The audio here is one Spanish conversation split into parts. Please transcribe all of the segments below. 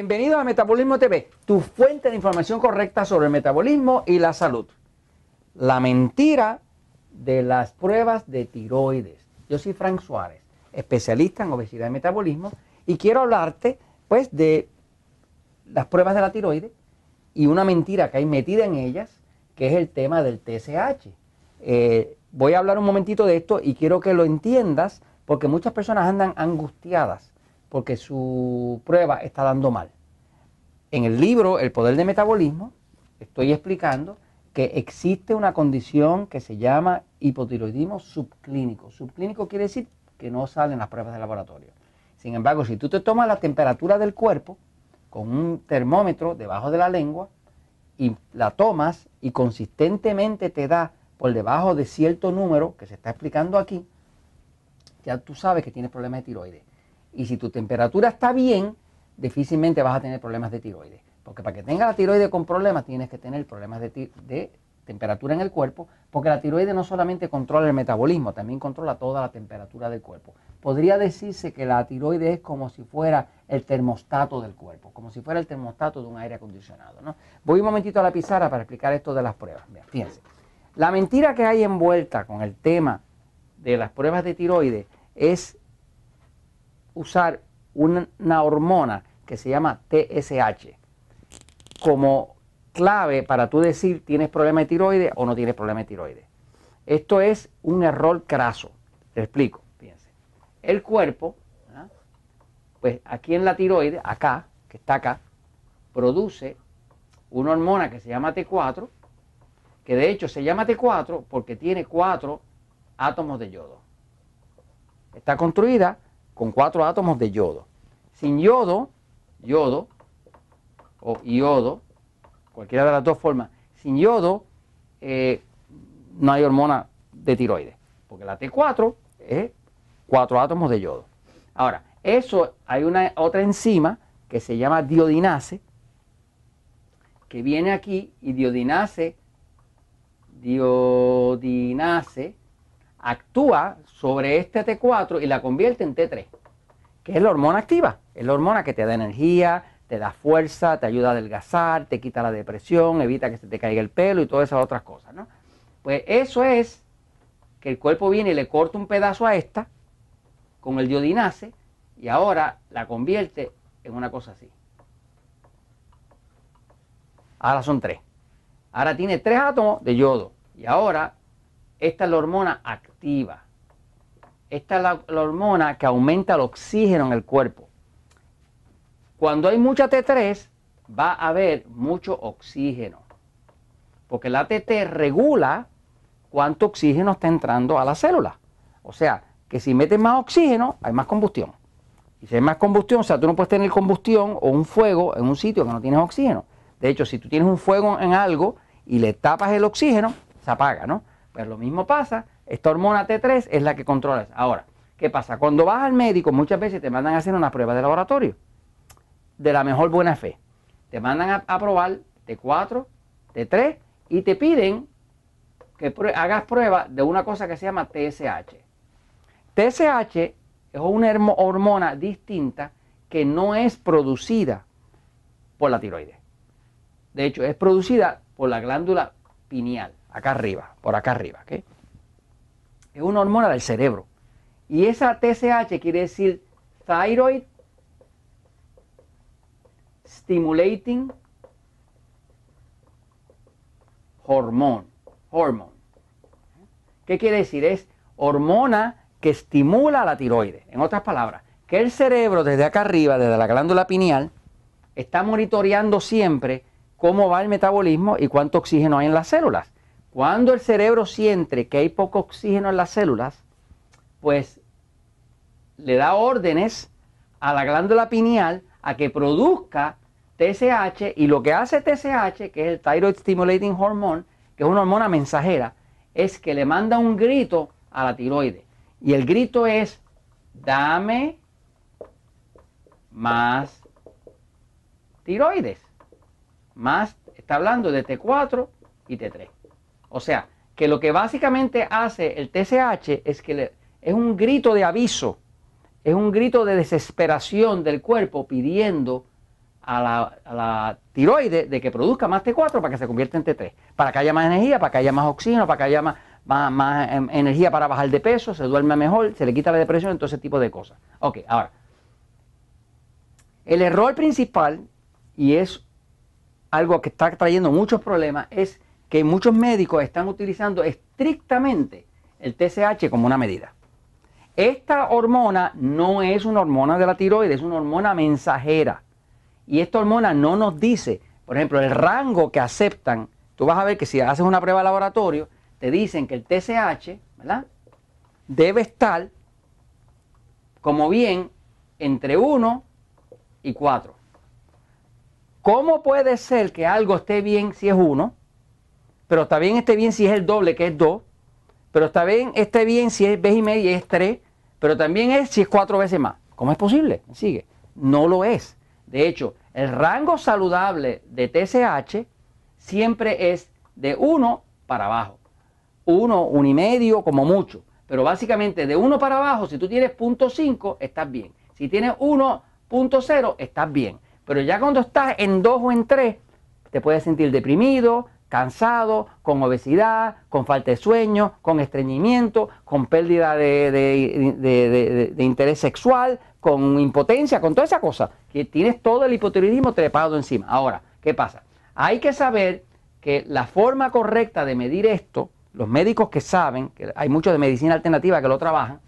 Bienvenido a Metabolismo TV, tu fuente de información correcta sobre el metabolismo y la salud. La mentira de las pruebas de tiroides. Yo soy Frank Suárez, especialista en obesidad y metabolismo, y quiero hablarte pues de las pruebas de la tiroides y una mentira que hay metida en ellas, que es el tema del TSH. Eh, voy a hablar un momentito de esto y quiero que lo entiendas porque muchas personas andan angustiadas porque su prueba está dando mal. En el libro El Poder de Metabolismo estoy explicando que existe una condición que se llama hipotiroidismo subclínico. Subclínico quiere decir que no salen las pruebas de laboratorio. Sin embargo, si tú te tomas la temperatura del cuerpo con un termómetro debajo de la lengua y la tomas y consistentemente te da por debajo de cierto número que se está explicando aquí, ya tú sabes que tienes problemas de tiroides. Y si tu temperatura está bien, difícilmente vas a tener problemas de tiroides. Porque para que tenga la tiroides con problemas, tienes que tener problemas de, temperatura en el cuerpo, porque la tiroides no solamente controla el metabolismo, también controla toda la temperatura del cuerpo. Podría decirse que la tiroides es como si fuera el termostato del cuerpo, como si fuera el termostato de un aire acondicionado. ¿no? Voy un momentito a la pizarra para explicar esto de las pruebas. fíjense. La mentira que hay envuelta con el tema de las pruebas de tiroides es usar una, hormona que se llama TSH como clave para tú decir tienes problema de tiroides o no tienes problema de tiroides. Esto es un error craso. Te explico. Fíjense. El cuerpo, pues aquí en la tiroides, acá, que está acá, produce una hormona que se llama T4, que de hecho se llama T4 porque tiene cuatro átomos de yodo. Está construida con cuatro átomos de yodo. Sin yodo, yodo o iodo, cualquiera de las dos formas, sin yodo eh, no hay hormona de tiroides, porque la T4 es cuatro átomos de yodo. Ahora, eso hay una otra enzima que se llama diodinase, que viene aquí y diodinase, diodinase actúa sobre este T4 y la convierte en T3, que es la hormona activa. Es la hormona que te da energía, te da fuerza, te ayuda a adelgazar, te quita la depresión, evita que se te caiga el pelo y todas esas otras cosas. ¿no? Pues eso es que el cuerpo viene y le corta un pedazo a esta con el diodinase y ahora la convierte en una cosa así. Ahora son tres. Ahora tiene tres átomos de yodo y ahora esta es la hormona activa. Esta es la, hormona que aumenta el oxígeno en el cuerpo. Cuando hay mucha T3, va a haber mucho oxígeno. Porque la TT regula cuánto oxígeno está entrando a la célula. O sea, que si metes más oxígeno, hay más combustión. Y si hay más combustión, o sea, tú no puedes tener combustión o un fuego en un sitio que no tienes oxígeno. De hecho, si tú tienes un fuego en algo y le tapas el oxígeno, se apaga, ¿no? Pues lo mismo pasa, esta hormona T3 es la que controla. Ahora, ¿qué pasa? Cuando vas al médico muchas veces te mandan a hacer una prueba de laboratorio de la mejor buena fe. Te mandan a, probar T4, T3 y te piden que hagas prueba de una cosa que se llama TSH. TSH es una hormona distinta que no es producida por la tiroides. De hecho, es producida por la glándula pineal acá arriba, por acá arriba. ¿okay? Es una hormona del cerebro. Y esa TSH quiere decir Thyroid Stimulating Hormone. Hormone. ¿Qué quiere decir? Es hormona que estimula la tiroides. En otras palabras, que el cerebro desde acá arriba, desde la glándula pineal, está monitoreando siempre cómo va el metabolismo y cuánto oxígeno hay en las células. Cuando el cerebro siente que hay poco oxígeno en las células, pues le da órdenes a la glándula pineal a que produzca TSH y lo que hace TSH, que es el Thyroid Stimulating Hormone, que es una hormona mensajera, es que le manda un grito a la tiroide. Y el grito es, dame más tiroides. Más, está hablando de T4 y T3. O sea, que lo que básicamente hace el TSH es que es un grito de aviso, es un grito de desesperación del cuerpo pidiendo a la, tiroide de que produzca más T4 para que se convierta en T3, para que haya más energía, para que haya más oxígeno, para que haya más, más, em, energía para bajar de peso, se duerme mejor, se le quita la depresión, todo ese tipo de cosas. Ok, ahora, el error principal, y es algo que está trayendo muchos problemas, es que muchos médicos están utilizando estrictamente el TSH como una medida. Esta hormona no es una hormona de la tiroides, es una hormona mensajera. Y esta hormona no nos dice, por ejemplo, el rango que aceptan. Tú vas a ver que si haces una prueba de laboratorio, te dicen que el TSH, ¿verdad? Debe estar como bien entre 1 y 4. ¿Cómo puede ser que algo esté bien si es 1, pero está bien esté bien si es el doble, que es 2, pero está bien esté bien si es vez y media es 3, pero también es si es 4 veces más? ¿Cómo es posible? Sigue. No lo es. De hecho, el rango saludable de TSH siempre es de 1 para abajo. 1, 1 y medio como mucho. Pero básicamente de 1 para abajo, si tú tienes 0.5, estás bien. Si tienes 1.0, estás bien. Pero ya cuando estás en 2 o en 3, te puedes sentir deprimido, cansado, con obesidad, con falta de sueño, con estreñimiento, con pérdida de, interés sexual, con impotencia, con toda esa cosa, que tienes todo el hipotiroidismo trepado encima. Ahora, ¿qué pasa? Hay que saber que la forma correcta de medir esto, los médicos que saben, que hay muchos de medicina alternativa que lo trabajan,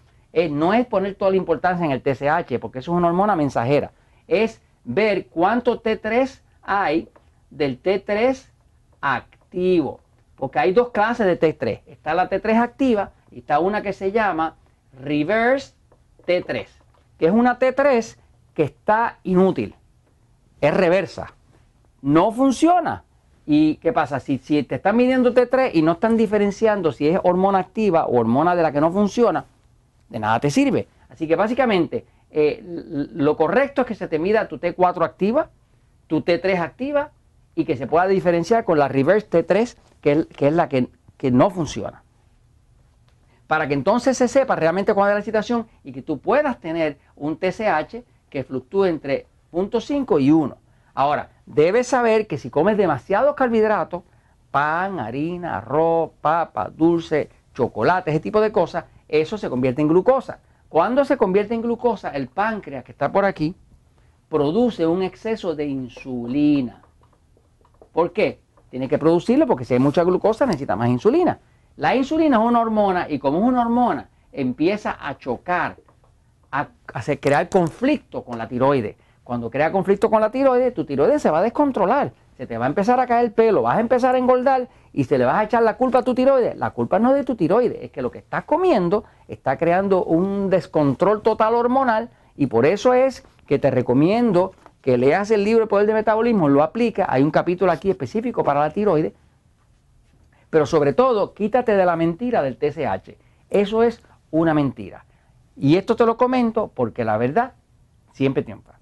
no es poner toda la importancia en el TSH, porque eso es una hormona mensajera, es ver cuánto T3 hay del T3 activo. Porque hay dos clases de T3. Está la T3 activa y está una que se llama reverse T3, que es una T3 que está inútil. Es reversa. No funciona. ¿Y qué pasa? Si, te están midiendo T3 y no están diferenciando si es hormona activa o hormona de la que no funciona, de nada te sirve. Así que básicamente eh, lo correcto es que se te mida tu T4 activa, tu T3 activa y que se pueda diferenciar con la reverse T3, que es, la que, no funciona. Para que entonces se sepa realmente cuál es la situación y que tú puedas tener un TSH que fluctúe entre 0.5 y 1. Ahora, debes saber que si comes demasiados carbohidratos, pan, harina, arroz, papa, dulce, chocolate, ese tipo de cosas, eso se convierte en glucosa. Cuando se convierte en glucosa, el páncreas que está por aquí produce un exceso de insulina. ¿Por qué? Tiene que producirlo porque si hay mucha glucosa necesita más insulina. La insulina es una hormona y como es una hormona empieza a chocar, a, crear conflicto con la tiroides. Cuando crea conflicto con la tiroides, tu tiroides se va a descontrolar, se te va a empezar a caer el pelo, vas a empezar a engordar y se le vas a echar la culpa a tu tiroides. La culpa no es de tu tiroides, es que lo que estás comiendo está creando un descontrol total hormonal y por eso es que te recomiendo que leas el libro El Poder de Metabolismo, lo aplica, hay un capítulo aquí específico para la tiroides, pero sobre todo, quítate de la mentira del TSH. Eso es una mentira. Y esto te lo comento porque la verdad siempre triunfa.